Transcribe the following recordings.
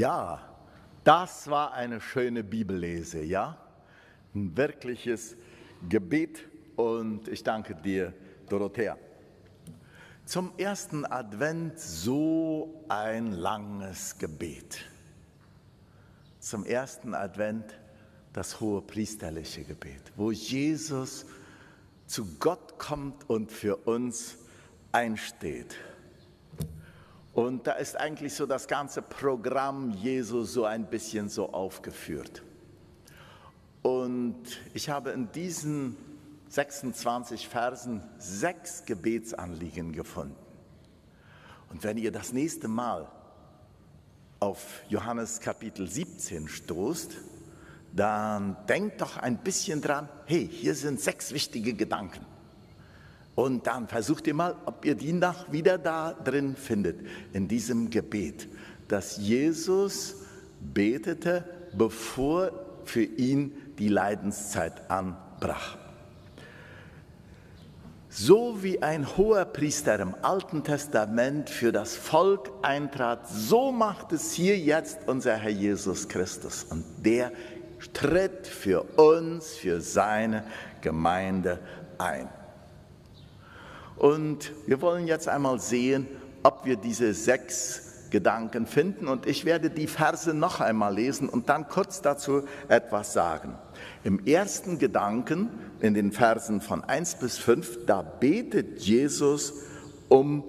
Ja, das war eine schöne Bibellese, ja? Ein wirkliches Gebet und ich danke dir, Dorothea. Zum ersten Advent so ein langes Gebet. Zum ersten Advent das hohe priesterliche Gebet, wo Jesus zu Gott kommt und für uns einsteht. Und da ist eigentlich so das ganze Programm Jesu so ein bisschen so aufgeführt. Und ich habe in diesen 26 Versen sechs Gebetsanliegen gefunden. Und wenn ihr das nächste Mal auf Johannes Kapitel 17 stoßt, dann denkt doch ein bisschen dran, hey, hier sind sechs wichtige Gedanken. Und dann versucht ihr mal, ob ihr die nach wieder da drin findet, in diesem Gebet, dass Jesus betete, bevor für ihn die Leidenszeit anbrach. So wie ein hoher Priester im Alten Testament für das Volk eintrat, so macht es hier jetzt unser Herr Jesus Christus. Und der tritt für uns, für seine Gemeinde ein. Und wir wollen jetzt einmal sehen, ob wir diese sechs Gedanken finden. Und ich werde die Verse noch einmal lesen und dann kurz dazu etwas sagen. Im ersten Gedanken, in den Versen von 1 bis 5, da betet Jesus um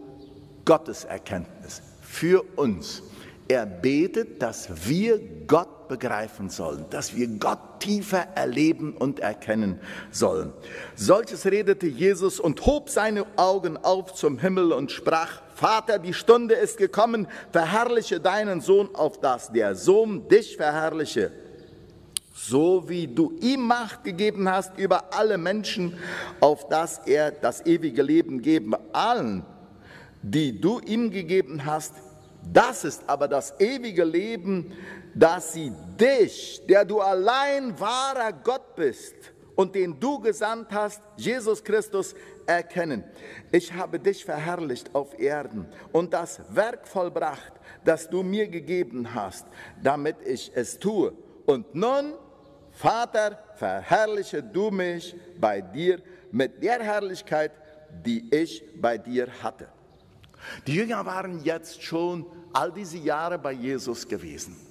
Gottes Erkenntnis für uns. Er betet, dass wir Gott begreifen sollen, dass wir Gott tiefer erleben und erkennen sollen. Solches redete Jesus und hob seine Augen auf zum Himmel und sprach, Vater, die Stunde ist gekommen, verherrliche deinen Sohn, auf dass der Sohn dich verherrliche so wie du ihm Macht gegeben hast über alle Menschen, auf dass er das ewige Leben geben allen, die du ihm gegeben hast. Das ist aber das ewige Leben, dass sie dich, der du allein wahrer Gott bist und den du gesandt hast, Jesus Christus, erkennen. Ich habe dich verherrlicht auf Erden und das Werk vollbracht, das du mir gegeben hast, damit ich es tue. Und nun, Vater, verherrliche du mich bei dir mit der Herrlichkeit, die ich bei dir hatte. Die Jünger waren jetzt schon all diese Jahre bei Jesus gewesen.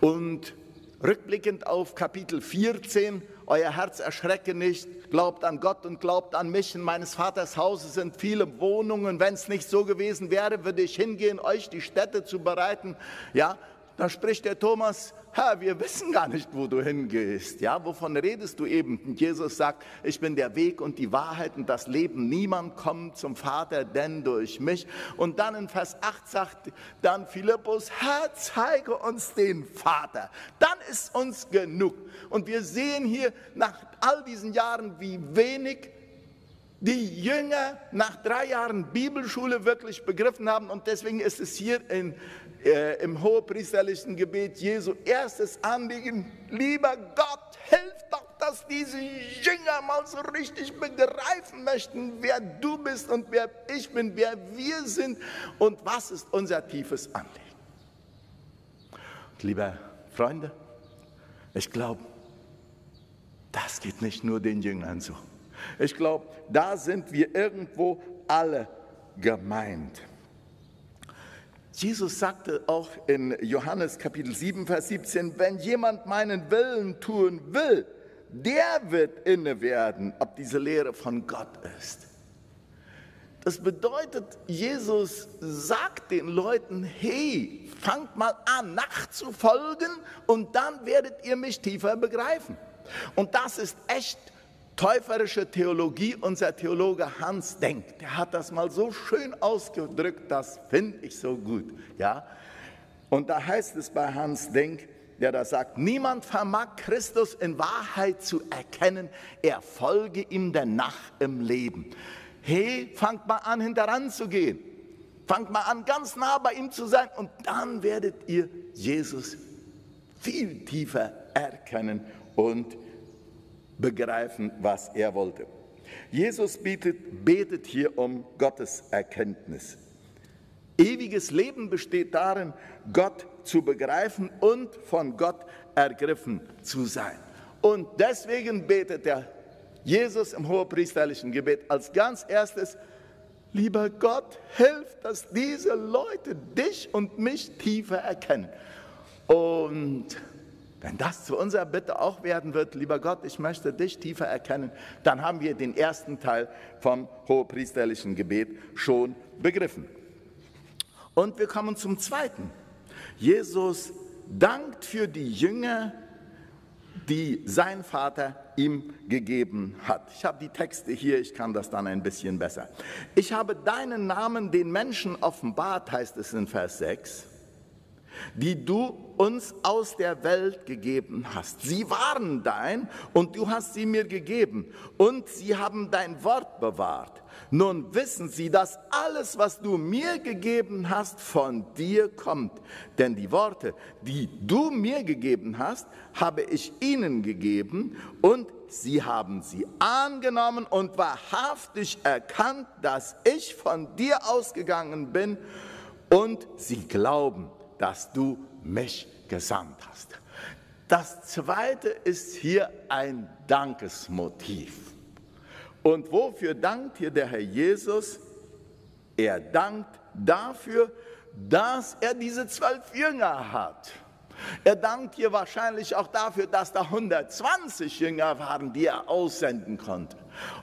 Und rückblickend auf Kapitel 14, euer Herz erschrecke nicht, glaubt an Gott und glaubt an mich. In meines Vaters Hause sind viele Wohnungen. Wenn es nicht so gewesen wäre, würde ich hingehen, euch die Städte zu bereiten. Ja, dann spricht der Thomas, Herr, wir wissen gar nicht, wo du hingehst. Ja, wovon redest du eben? Und Jesus sagt, ich bin der Weg und die Wahrheit und das Leben. Niemand kommt zum Vater, denn durch mich. Und dann in Vers 8 sagt dann Philippus, Herr, zeige uns den Vater. Dann ist uns genug. Und wir sehen hier nach all diesen Jahren, wie wenig die Jünger nach drei Jahren Bibelschule wirklich begriffen haben. Und deswegen ist es hier in äh, im hohepriesterlichen Gebet Jesu erstes Anliegen, lieber Gott, hilf doch, dass diese Jünger mal so richtig begreifen möchten, wer du bist und wer ich bin, wer wir sind und was ist unser tiefes Anliegen. Und liebe Freunde, ich glaube, das geht nicht nur den Jüngern so. Ich glaube, da sind wir irgendwo alle gemeint. Jesus sagte auch in Johannes Kapitel 7, Vers 17, wenn jemand meinen Willen tun will, der wird inne werden, ob diese Lehre von Gott ist. Das bedeutet, Jesus sagt den Leuten, hey, fangt mal an nachzufolgen und dann werdet ihr mich tiefer begreifen. Und das ist echt Täuferische Theologie, unser Theologe Hans Denk, der hat das mal so schön ausgedrückt, das finde ich so gut. Ja? Und da heißt es bei Hans Denk, der da sagt, niemand vermag Christus in Wahrheit zu erkennen, er folge ihm danach im Leben. Hey, fangt mal an, hinteran zu gehen. Fangt mal an, ganz nah bei ihm zu sein und dann werdet ihr Jesus viel tiefer erkennen und begreifen, was er wollte. Jesus betet, betet hier um Gottes Erkenntnis. Ewiges Leben besteht darin, Gott zu begreifen und von Gott ergriffen zu sein. Und deswegen betet der Jesus im hohepriesterlichen Gebet als ganz erstes, lieber Gott, hilf, dass diese Leute dich und mich tiefer erkennen. Und wenn das zu unserer Bitte auch werden wird, lieber Gott, ich möchte dich tiefer erkennen, dann haben wir den ersten Teil vom hohepriesterlichen Gebet schon begriffen. Und wir kommen zum zweiten. Jesus dankt für die Jünger, die sein Vater ihm gegeben hat. Ich habe die Texte hier, ich kann das dann ein bisschen besser. Ich habe deinen Namen den Menschen offenbart, heißt es in Vers 6, die du uns aus der Welt gegeben hast. Sie waren dein und du hast sie mir gegeben und sie haben dein Wort bewahrt. Nun wissen sie, dass alles, was du mir gegeben hast, von dir kommt. Denn die Worte, die du mir gegeben hast, habe ich ihnen gegeben und sie haben sie angenommen und wahrhaftig erkannt, dass ich von dir ausgegangen bin und sie glauben, dass du mich gesandt hast. Das zweite ist hier ein Dankesmotiv. Und wofür dankt hier der Herr Jesus? Er dankt dafür, dass er diese zwölf Jünger hat. Er dankt hier wahrscheinlich auch dafür, dass da 120 Jünger waren, die er aussenden konnte.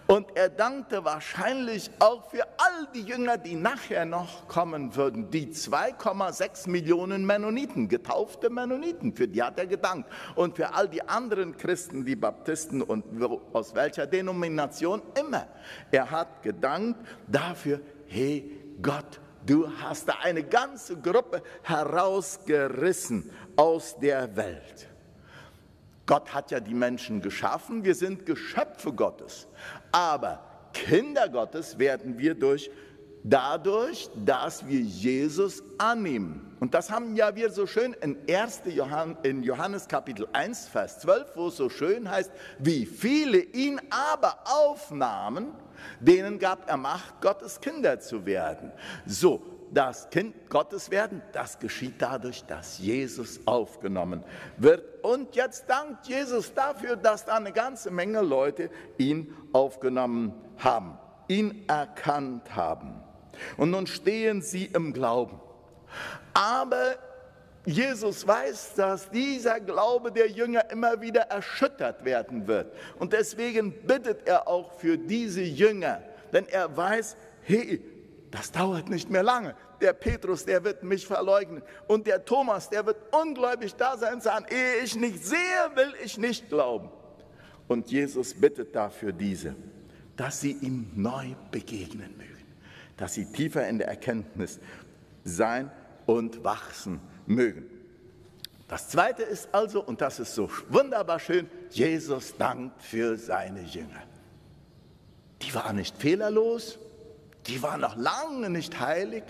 Und er dankte wahrscheinlich auch für all die Jünger, die nachher noch kommen würden, die 2,6 Millionen Mennoniten, getaufte Mennoniten, für die hat er gedankt. Und für all die anderen Christen, die Baptisten und aus welcher Denomination immer. Er hat gedankt dafür, hey Gott, du hast da eine ganze Gruppe herausgerissen aus der Welt. Gott hat ja die Menschen geschaffen, wir sind Geschöpfe Gottes. Aber Kinder Gottes werden wir durch dadurch, dass wir Jesus annehmen. Und das haben ja wir so schön in 1. Johannes, in Johannes Kapitel 1, Vers 12, wo es so schön heißt, wie viele ihn aber aufnahmen, denen gab er Macht, Gottes Kinder zu werden. So, das Kind Gottes werden, das geschieht dadurch, dass Jesus aufgenommen wird. Und jetzt dankt Jesus dafür, dass da eine ganze Menge Leute ihn aufgenommen haben, ihn erkannt haben. Und nun stehen sie im Glauben. Aber Jesus weiß, dass dieser Glaube der Jünger immer wieder erschüttert werden wird. Und deswegen bittet er auch für diese Jünger, denn er weiß, hey, das dauert nicht mehr lange. Der Petrus, der wird mich verleugnen. Und der Thomas, der wird ungläubig da sein und sagen, ehe ich nicht sehe, will ich nicht glauben. Und Jesus bittet dafür diese, dass sie ihm neu begegnen mögen, dass sie tiefer in der Erkenntnis sein und wachsen mögen. Das zweite ist also, und das ist so wunderbar schön, Jesus dankt für seine Jünger. Die waren nicht fehlerlos, die waren noch lange nicht heilig.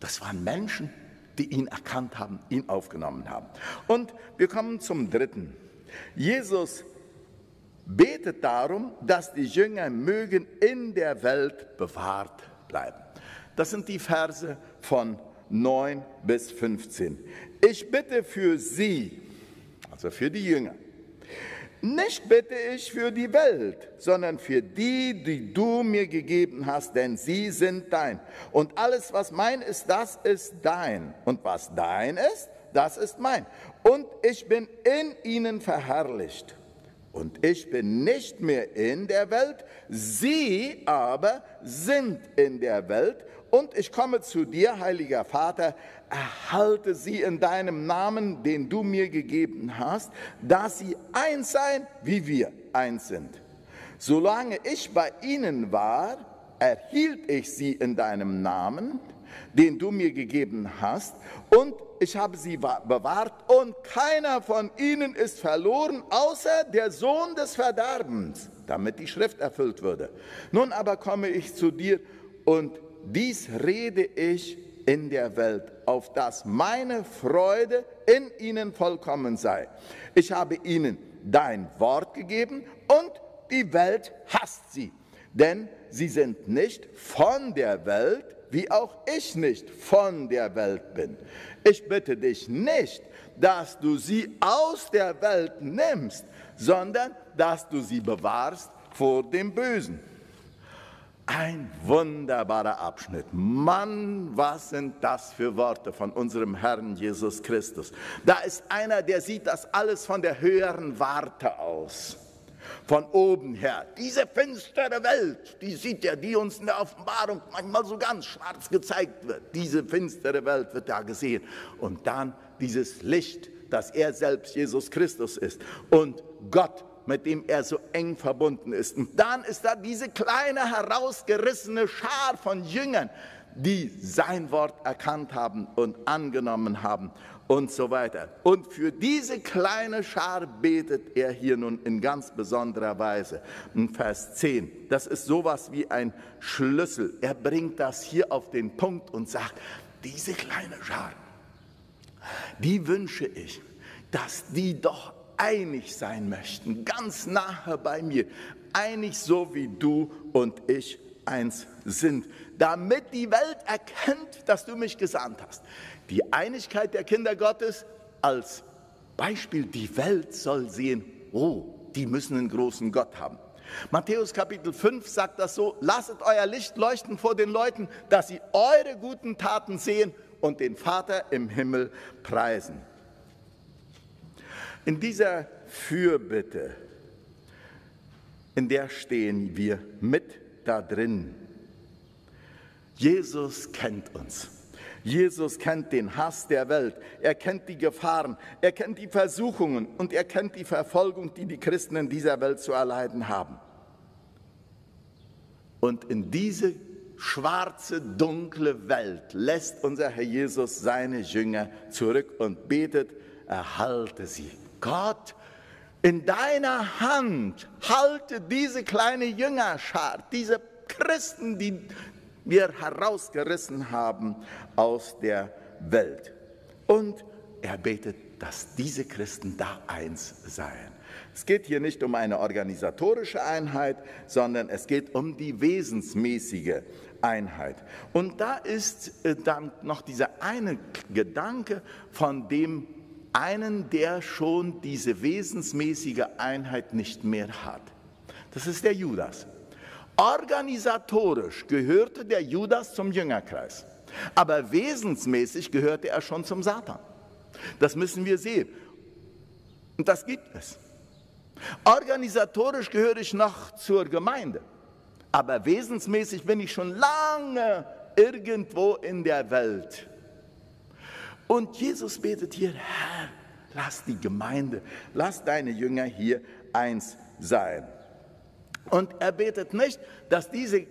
Das waren Menschen, die ihn erkannt haben, ihn aufgenommen haben. Und wir kommen zum dritten. Jesus betet darum, dass die Jünger mögen in der Welt bewahrt bleiben. Das sind die Verse von 9 bis 15. Ich bitte für sie, also für die Jünger, nicht bitte ich für die Welt, sondern für die, die du mir gegeben hast, denn sie sind dein. Und alles, was mein ist, das ist dein. Und was dein ist, das ist mein. Und ich bin in ihnen verherrlicht. Und ich bin nicht mehr in der Welt, sie aber sind in der Welt. Und ich komme zu dir, heiliger Vater, erhalte sie in deinem Namen, den du mir gegeben hast, dass sie eins seien, wie wir eins sind. Solange ich bei ihnen war, erhielt ich sie in deinem Namen, den du mir gegeben hast, und ich habe sie bewahrt, und keiner von ihnen ist verloren, außer der Sohn des Verderbens, damit die Schrift erfüllt würde. Nun aber komme ich zu dir, und dies rede ich in der Welt, auf dass meine Freude in ihnen vollkommen sei. Ich habe ihnen dein Wort gegeben und die Welt hasst sie, denn sie sind nicht von der Welt, wie auch ich nicht von der Welt bin. Ich bitte dich nicht, dass du sie aus der Welt nimmst, sondern dass du sie bewahrst vor dem Bösen. Ein wunderbarer Abschnitt. Mann, was sind das für Worte von unserem Herrn Jesus Christus. Da ist einer, der sieht das alles von der höheren Warte aus. Von oben her. Diese finstere Welt, die sieht ja, die uns in der Offenbarung manchmal so ganz schwarz gezeigt wird. Diese finstere Welt wird da gesehen. Und dann dieses Licht, dass er selbst Jesus Christus ist. Und Gott mit dem er so eng verbunden ist. Und dann ist da diese kleine herausgerissene Schar von Jüngern, die sein Wort erkannt haben und angenommen haben und so weiter. Und für diese kleine Schar betet er hier nun in ganz besonderer Weise. In Vers 10, das ist sowas wie ein Schlüssel. Er bringt das hier auf den Punkt und sagt, diese kleine Schar, die wünsche ich, dass die doch einig sein möchten, ganz nahe bei mir, einig so wie du und ich eins sind, damit die Welt erkennt, dass du mich gesandt hast. Die Einigkeit der Kinder Gottes als Beispiel, die Welt soll sehen, oh, die müssen einen großen Gott haben. Matthäus Kapitel 5 sagt das so, lasset euer Licht leuchten vor den Leuten, dass sie eure guten Taten sehen und den Vater im Himmel preisen. In dieser Fürbitte, in der stehen wir mit da drin. Jesus kennt uns. Jesus kennt den Hass der Welt, er kennt die Gefahren, er kennt die Versuchungen und er kennt die Verfolgung, die die Christen in dieser Welt zu erleiden haben. Und in diese schwarze, dunkle Welt lässt unser Herr Jesus seine Jünger zurück und betet, erhalte sie Gott, in deiner Hand halte diese kleine Jüngerschar, diese Christen, die wir herausgerissen haben aus der Welt. Und er betet, dass diese Christen da eins seien. Es geht hier nicht um eine organisatorische Einheit, sondern es geht um die wesensmäßige Einheit. Und da ist äh, dann noch dieser eine Gedanke, von dem einen, der schon diese wesensmäßige Einheit nicht mehr hat. Das ist der Judas. Organisatorisch gehörte der Judas zum Jüngerkreis, aber wesensmäßig gehörte er schon zum Satan. Das müssen wir sehen. Und das gibt es. Organisatorisch gehöre ich noch zur Gemeinde, aber wesensmäßig bin ich schon lange irgendwo in der Welt. Und Jesus betet hier, Herr, lass die Gemeinde, lass deine Jünger hier eins sein. Und er betet nicht, dass diese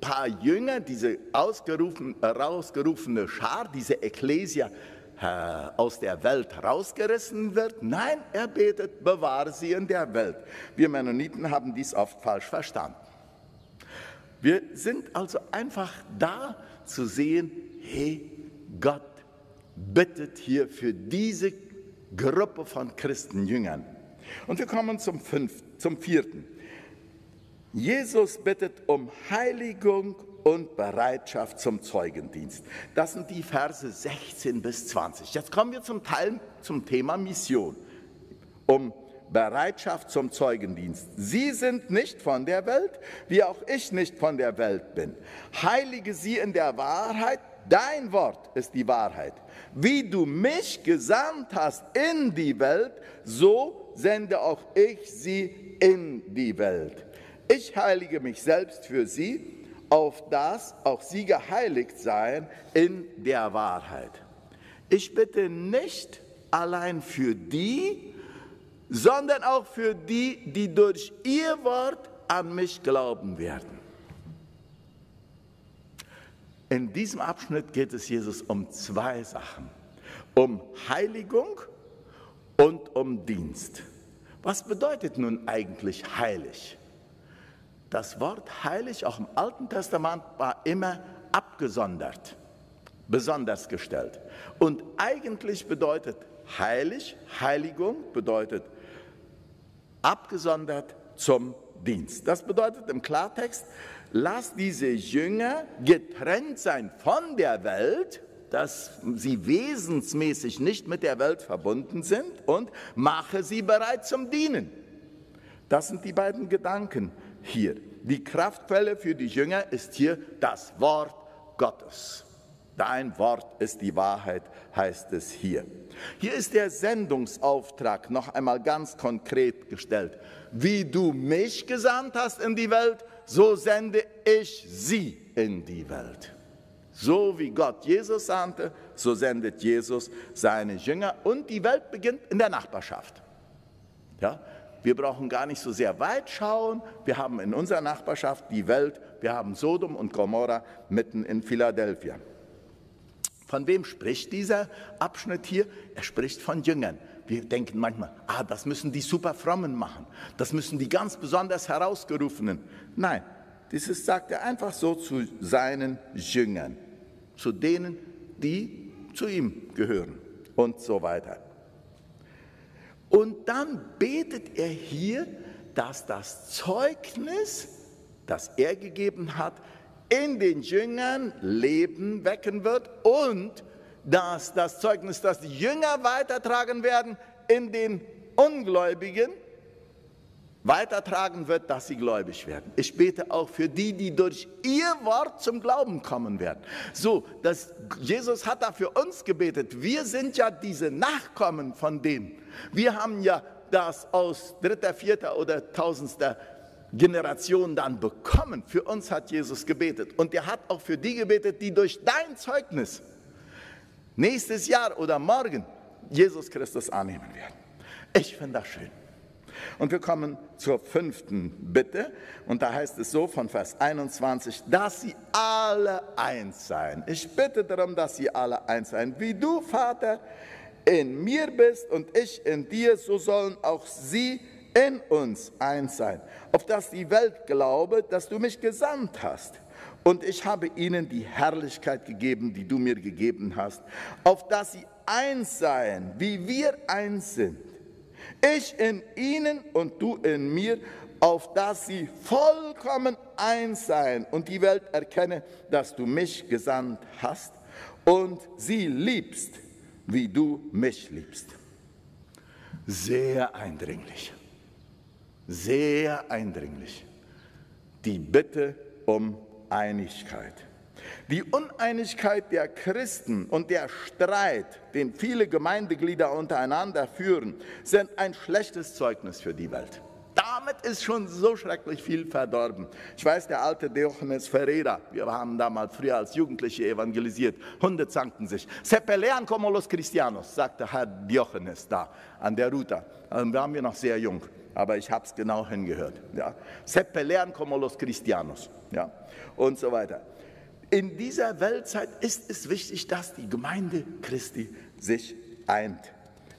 paar Jünger, diese ausgerufen, herausgerufene Schar, diese Ekklesia äh, aus der Welt rausgerissen wird. Nein, er betet, bewahre sie in der Welt. Wir Mennoniten haben dies oft falsch verstanden. Wir sind also einfach da zu sehen, hey, Gott bittet hier für diese Gruppe von Christenjüngern. Und wir kommen zum, fünf, zum vierten. Jesus bittet um Heiligung und Bereitschaft zum Zeugendienst. Das sind die Verse 16 bis 20. Jetzt kommen wir zum Teil zum Thema Mission. Um Bereitschaft zum Zeugendienst. Sie sind nicht von der Welt, wie auch ich nicht von der Welt bin. Heilige sie in der Wahrheit, dein Wort ist die Wahrheit. Wie du mich gesandt hast in die Welt, so sende auch ich sie in die Welt. Ich heilige mich selbst für sie, auf dass auch sie geheiligt seien in der Wahrheit. Ich bitte nicht allein für die, sondern auch für die, die durch ihr Wort an mich glauben werden. In diesem Abschnitt geht es Jesus um zwei Sachen. Um Heiligung und um Dienst. Was bedeutet nun eigentlich heilig? Das Wort heilig auch im Alten Testament war immer abgesondert, besonders gestellt. Und eigentlich bedeutet heilig, Heiligung bedeutet abgesondert zum Dienst. Das bedeutet im Klartext, lass diese Jünger getrennt sein von der Welt, dass sie wesensmäßig nicht mit der Welt verbunden sind und mache sie bereit zum Dienen. Das sind die beiden Gedanken hier. Die Kraftquelle für die Jünger ist hier das Wort Gottes. Dein Wort ist die Wahrheit, heißt es hier. Hier ist der Sendungsauftrag noch einmal ganz konkret gestellt. Wie du mich gesandt hast in die Welt, so sende ich sie in die Welt. So wie Gott Jesus sandte, so sendet Jesus seine Jünger und die Welt beginnt in der Nachbarschaft. Ja, wir brauchen gar nicht so sehr weit schauen. Wir haben in unserer Nachbarschaft die Welt. Wir haben Sodom und Gomorra mitten in Philadelphia. Von wem spricht dieser Abschnitt hier? Er spricht von Jüngern. Wir denken manchmal, ah, das müssen die super frommen machen. Das müssen die ganz besonders herausgerufenen. Nein, dieses sagt er einfach so zu seinen Jüngern, zu denen, die zu ihm gehören und so weiter. Und dann betet er hier, dass das Zeugnis, das er gegeben hat, in den Jüngern Leben wecken wird und dass das Zeugnis, das die Jünger weitertragen werden, in den Ungläubigen weitertragen wird, dass sie gläubig werden. Ich bete auch für die, die durch ihr Wort zum Glauben kommen werden. So, dass Jesus hat da für uns gebetet. Wir sind ja diese Nachkommen von denen. Wir haben ja das aus dritter, vierter oder tausendster Generation dann bekommen. Für uns hat Jesus gebetet. Und er hat auch für die gebetet, die durch dein Zeugnis nächstes Jahr oder morgen Jesus Christus annehmen werden. Ich finde das schön. Und wir kommen zur fünften Bitte. Und da heißt es so von Vers 21, dass sie alle eins seien. Ich bitte darum, dass sie alle eins seien. Wie du, Vater, in mir bist und ich in dir, so sollen auch sie in uns eins sein, auf dass die Welt glaube, dass du mich gesandt hast. Und ich habe ihnen die Herrlichkeit gegeben, die du mir gegeben hast, auf dass sie eins seien, wie wir eins sind. Ich in ihnen und du in mir, auf dass sie vollkommen eins seien und die Welt erkenne, dass du mich gesandt hast und sie liebst, wie du mich liebst. Sehr eindringlich sehr eindringlich. Die Bitte um Einigkeit. Die Uneinigkeit der Christen und der Streit, den viele Gemeindeglieder untereinander führen, sind ein schlechtes Zeugnis für die Welt. Damit ist schon so schrecklich viel verdorben. Ich weiß, der alte Diogenes Ferreira, wir haben damals früher als Jugendliche evangelisiert, Hunde zanken sich. Se pelean como los cristianos, sagte Herr Diogenes da an der Ruta. Da waren wir noch sehr jung aber ich habe es genau hingehört. Ja. Seppe lernen como los cristianos ja. und so weiter. In dieser Weltzeit ist es wichtig, dass die Gemeinde Christi sich eint.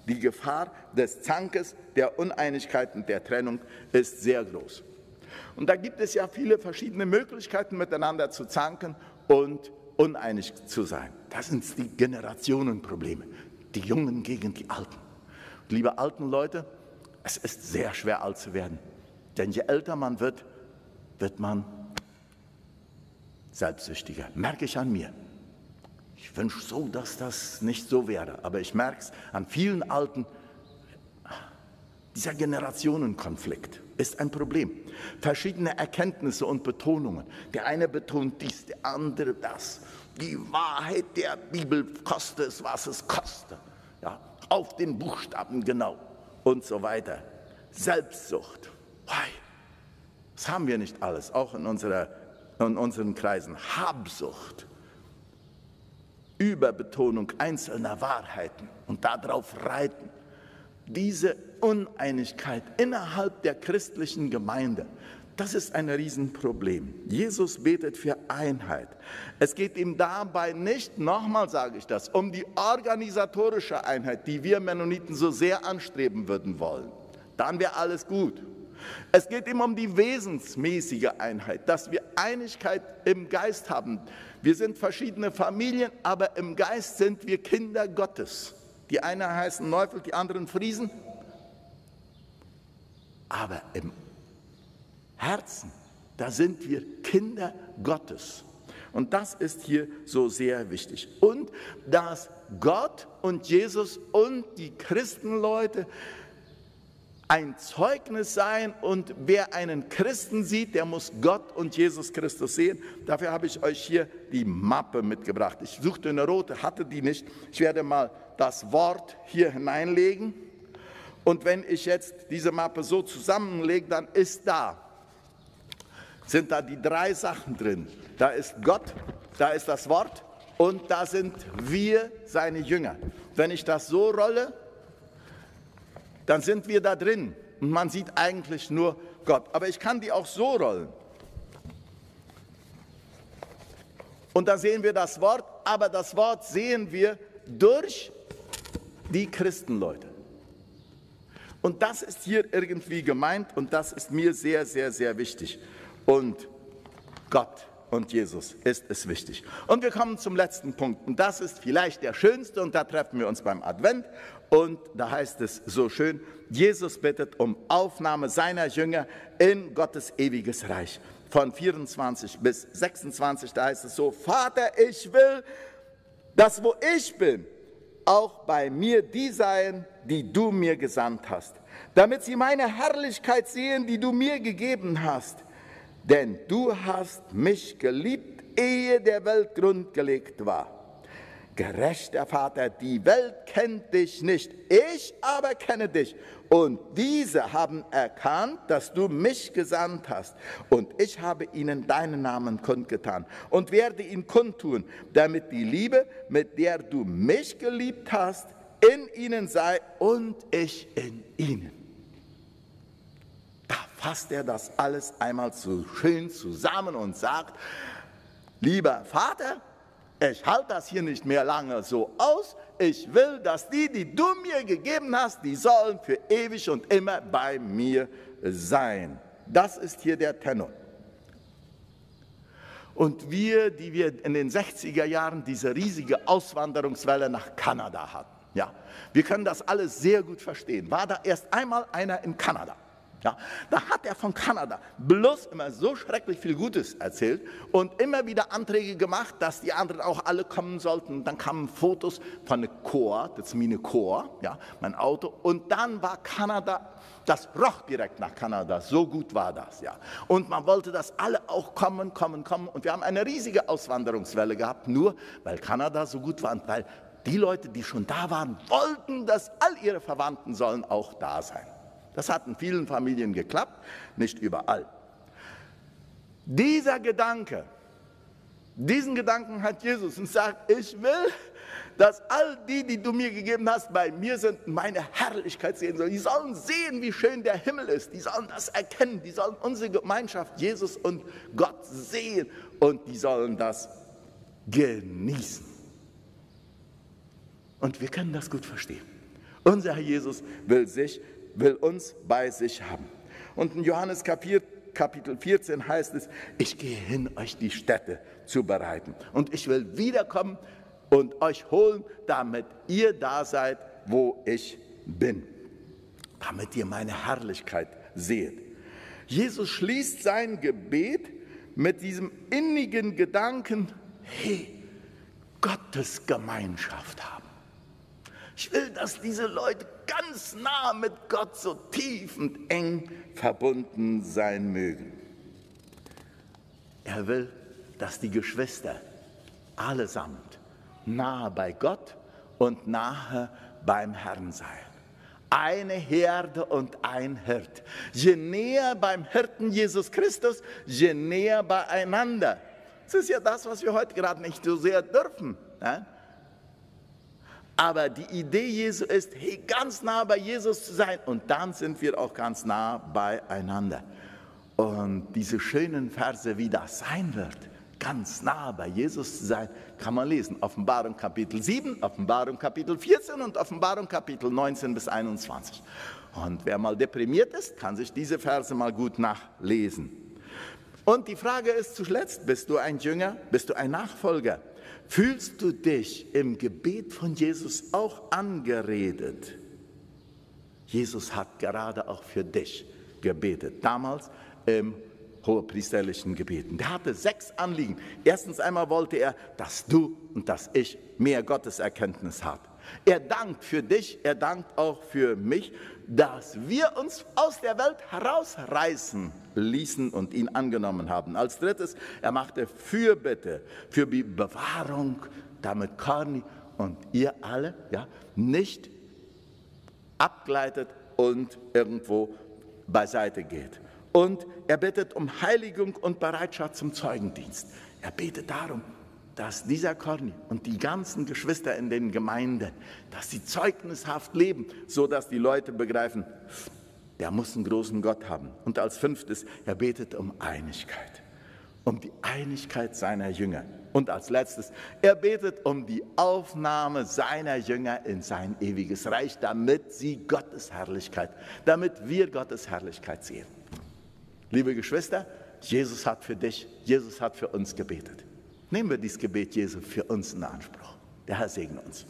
Die Gefahr des Zankes, der Uneinigkeit und der Trennung ist sehr groß. Und da gibt es ja viele verschiedene Möglichkeiten, miteinander zu zanken und uneinig zu sein. Das sind die Generationenprobleme, die Jungen gegen die Alten. Liebe alten Leute, es ist sehr schwer alt zu werden. Denn je älter man wird, wird man selbstsüchtiger. Merke ich an mir. Ich wünsche so, dass das nicht so wäre. Aber ich merke es an vielen Alten. Dieser Generationenkonflikt ist ein Problem. Verschiedene Erkenntnisse und Betonungen. Der eine betont dies, der andere das. Die Wahrheit der Bibel koste es, was es koste. Ja, auf den Buchstaben genau und so weiter. Selbstsucht. Das haben wir nicht alles, auch in, unserer, in unseren Kreisen. Habsucht. Überbetonung einzelner Wahrheiten und darauf reiten. Diese Uneinigkeit innerhalb der christlichen Gemeinde das ist ein Riesenproblem. Jesus betet für Einheit. Es geht ihm dabei nicht, nochmal sage ich das, um die organisatorische Einheit, die wir Mennoniten so sehr anstreben würden wollen. Dann wäre alles gut. Es geht ihm um die wesensmäßige Einheit, dass wir Einigkeit im Geist haben. Wir sind verschiedene Familien, aber im Geist sind wir Kinder Gottes. Die einen heißen Neufeld, die anderen Friesen. Aber im Herzen. Da sind wir Kinder Gottes. Und das ist hier so sehr wichtig. Und dass Gott und Jesus und die Christenleute ein Zeugnis sein und wer einen Christen sieht, der muss Gott und Jesus Christus sehen. Dafür habe ich euch hier die Mappe mitgebracht. Ich suchte eine rote, hatte die nicht. Ich werde mal das Wort hier hineinlegen. Und wenn ich jetzt diese Mappe so zusammenlege, dann ist da, sind da die drei Sachen drin. Da ist Gott, da ist das Wort und da sind wir, seine Jünger. Wenn ich das so rolle, dann sind wir da drin und man sieht eigentlich nur Gott. Aber ich kann die auch so rollen. Und da sehen wir das Wort, aber das Wort sehen wir durch die Christenleute. Und das ist hier irgendwie gemeint und das ist mir sehr, sehr, sehr wichtig. Und Gott und Jesus ist es wichtig. Und wir kommen zum letzten Punkt. Und das ist vielleicht der schönste und da treffen wir uns beim Advent. Und da heißt es so schön, Jesus bittet um Aufnahme seiner Jünger in Gottes ewiges Reich. Von 24 bis 26, da heißt es so, Vater, ich will, dass wo ich bin, auch bei mir die seien, die du mir gesandt hast, damit sie meine Herrlichkeit sehen, die du mir gegeben hast denn du hast mich geliebt, ehe der Welt grundgelegt war. Gerechter Vater, die Welt kennt dich nicht, ich aber kenne dich. Und diese haben erkannt, dass du mich gesandt hast. Und ich habe ihnen deinen Namen kundgetan und werde ihn kundtun, damit die Liebe, mit der du mich geliebt hast, in ihnen sei und ich in ihnen fasst er das alles einmal so schön zusammen und sagt, lieber Vater, ich halte das hier nicht mehr lange so aus. Ich will, dass die, die du mir gegeben hast, die sollen für ewig und immer bei mir sein. Das ist hier der Tenor. Und wir, die wir in den 60er Jahren diese riesige Auswanderungswelle nach Kanada hatten, ja, wir können das alles sehr gut verstehen. War da erst einmal einer in Kanada? Ja, da hat er von Kanada bloß immer so schrecklich viel Gutes erzählt und immer wieder Anträge gemacht, dass die anderen auch alle kommen sollten. Dann kamen Fotos von der Chor, das ist meine Chor, ja, mein Auto. Und dann war Kanada, das roch direkt nach Kanada, so gut war das. Ja. Und man wollte, dass alle auch kommen, kommen, kommen. Und wir haben eine riesige Auswanderungswelle gehabt, nur weil Kanada so gut war und weil die Leute, die schon da waren, wollten, dass all ihre Verwandten sollen auch da sein. Das hat in vielen Familien geklappt, nicht überall. Dieser Gedanke, diesen Gedanken hat Jesus und sagt, ich will, dass all die, die du mir gegeben hast, bei mir sind, meine Herrlichkeit sehen sollen. Die sollen sehen, wie schön der Himmel ist. Die sollen das erkennen. Die sollen unsere Gemeinschaft, Jesus und Gott sehen. Und die sollen das genießen. Und wir können das gut verstehen. Unser Herr Jesus will sich will uns bei sich haben. Und in Johannes Kapitel 14 heißt es, ich gehe hin, euch die Städte zu bereiten. Und ich will wiederkommen und euch holen, damit ihr da seid, wo ich bin. Damit ihr meine Herrlichkeit seht. Jesus schließt sein Gebet mit diesem innigen Gedanken, hey, Gottes Gemeinschaft haben. Ich will, dass diese Leute ganz nah mit Gott so tief und eng verbunden sein mögen. Er will, dass die Geschwister allesamt nahe bei Gott und nahe beim Herrn seien. Eine Herde und ein Hirt. Je näher beim Hirten Jesus Christus, je näher beieinander. Das ist ja das, was wir heute gerade nicht so sehr dürfen. Ne? Aber die Idee Jesu ist, hey, ganz nah bei Jesus zu sein und dann sind wir auch ganz nah beieinander. Und diese schönen Verse, wie das sein wird, ganz nah bei Jesus zu sein, kann man lesen. Offenbarung Kapitel 7, Offenbarung Kapitel 14 und Offenbarung Kapitel 19 bis 21. Und wer mal deprimiert ist, kann sich diese Verse mal gut nachlesen. Und die Frage ist zuletzt, bist du ein Jünger, bist du ein Nachfolger? Fühlst du dich im Gebet von Jesus auch angeredet? Jesus hat gerade auch für dich gebetet. Damals im hohepriesterlichen Gebeten. Der hatte sechs Anliegen. Erstens einmal wollte er, dass du und dass ich mehr Gotteserkenntnis haben. Er dankt für dich, er dankt auch für mich, dass wir uns aus der Welt herausreißen ließen und ihn angenommen haben. Als drittes, er machte Fürbitte für die Bewahrung, damit Corny und ihr alle ja, nicht abgleitet und irgendwo beiseite geht. Und er bittet um Heiligung und Bereitschaft zum Zeugendienst. Er betet darum, dass dieser Corny und die ganzen Geschwister in den Gemeinden, dass sie zeugnishaft leben, so dass die Leute begreifen, der muss einen großen Gott haben. Und als fünftes, er betet um Einigkeit, um die Einigkeit seiner Jünger. Und als letztes, er betet um die Aufnahme seiner Jünger in sein ewiges Reich, damit sie Gottes Herrlichkeit, damit wir Gottes Herrlichkeit sehen. Liebe Geschwister, Jesus hat für dich, Jesus hat für uns gebetet. Nehmen wir dieses Gebet Jesu für uns in Anspruch. Der Herr segne uns.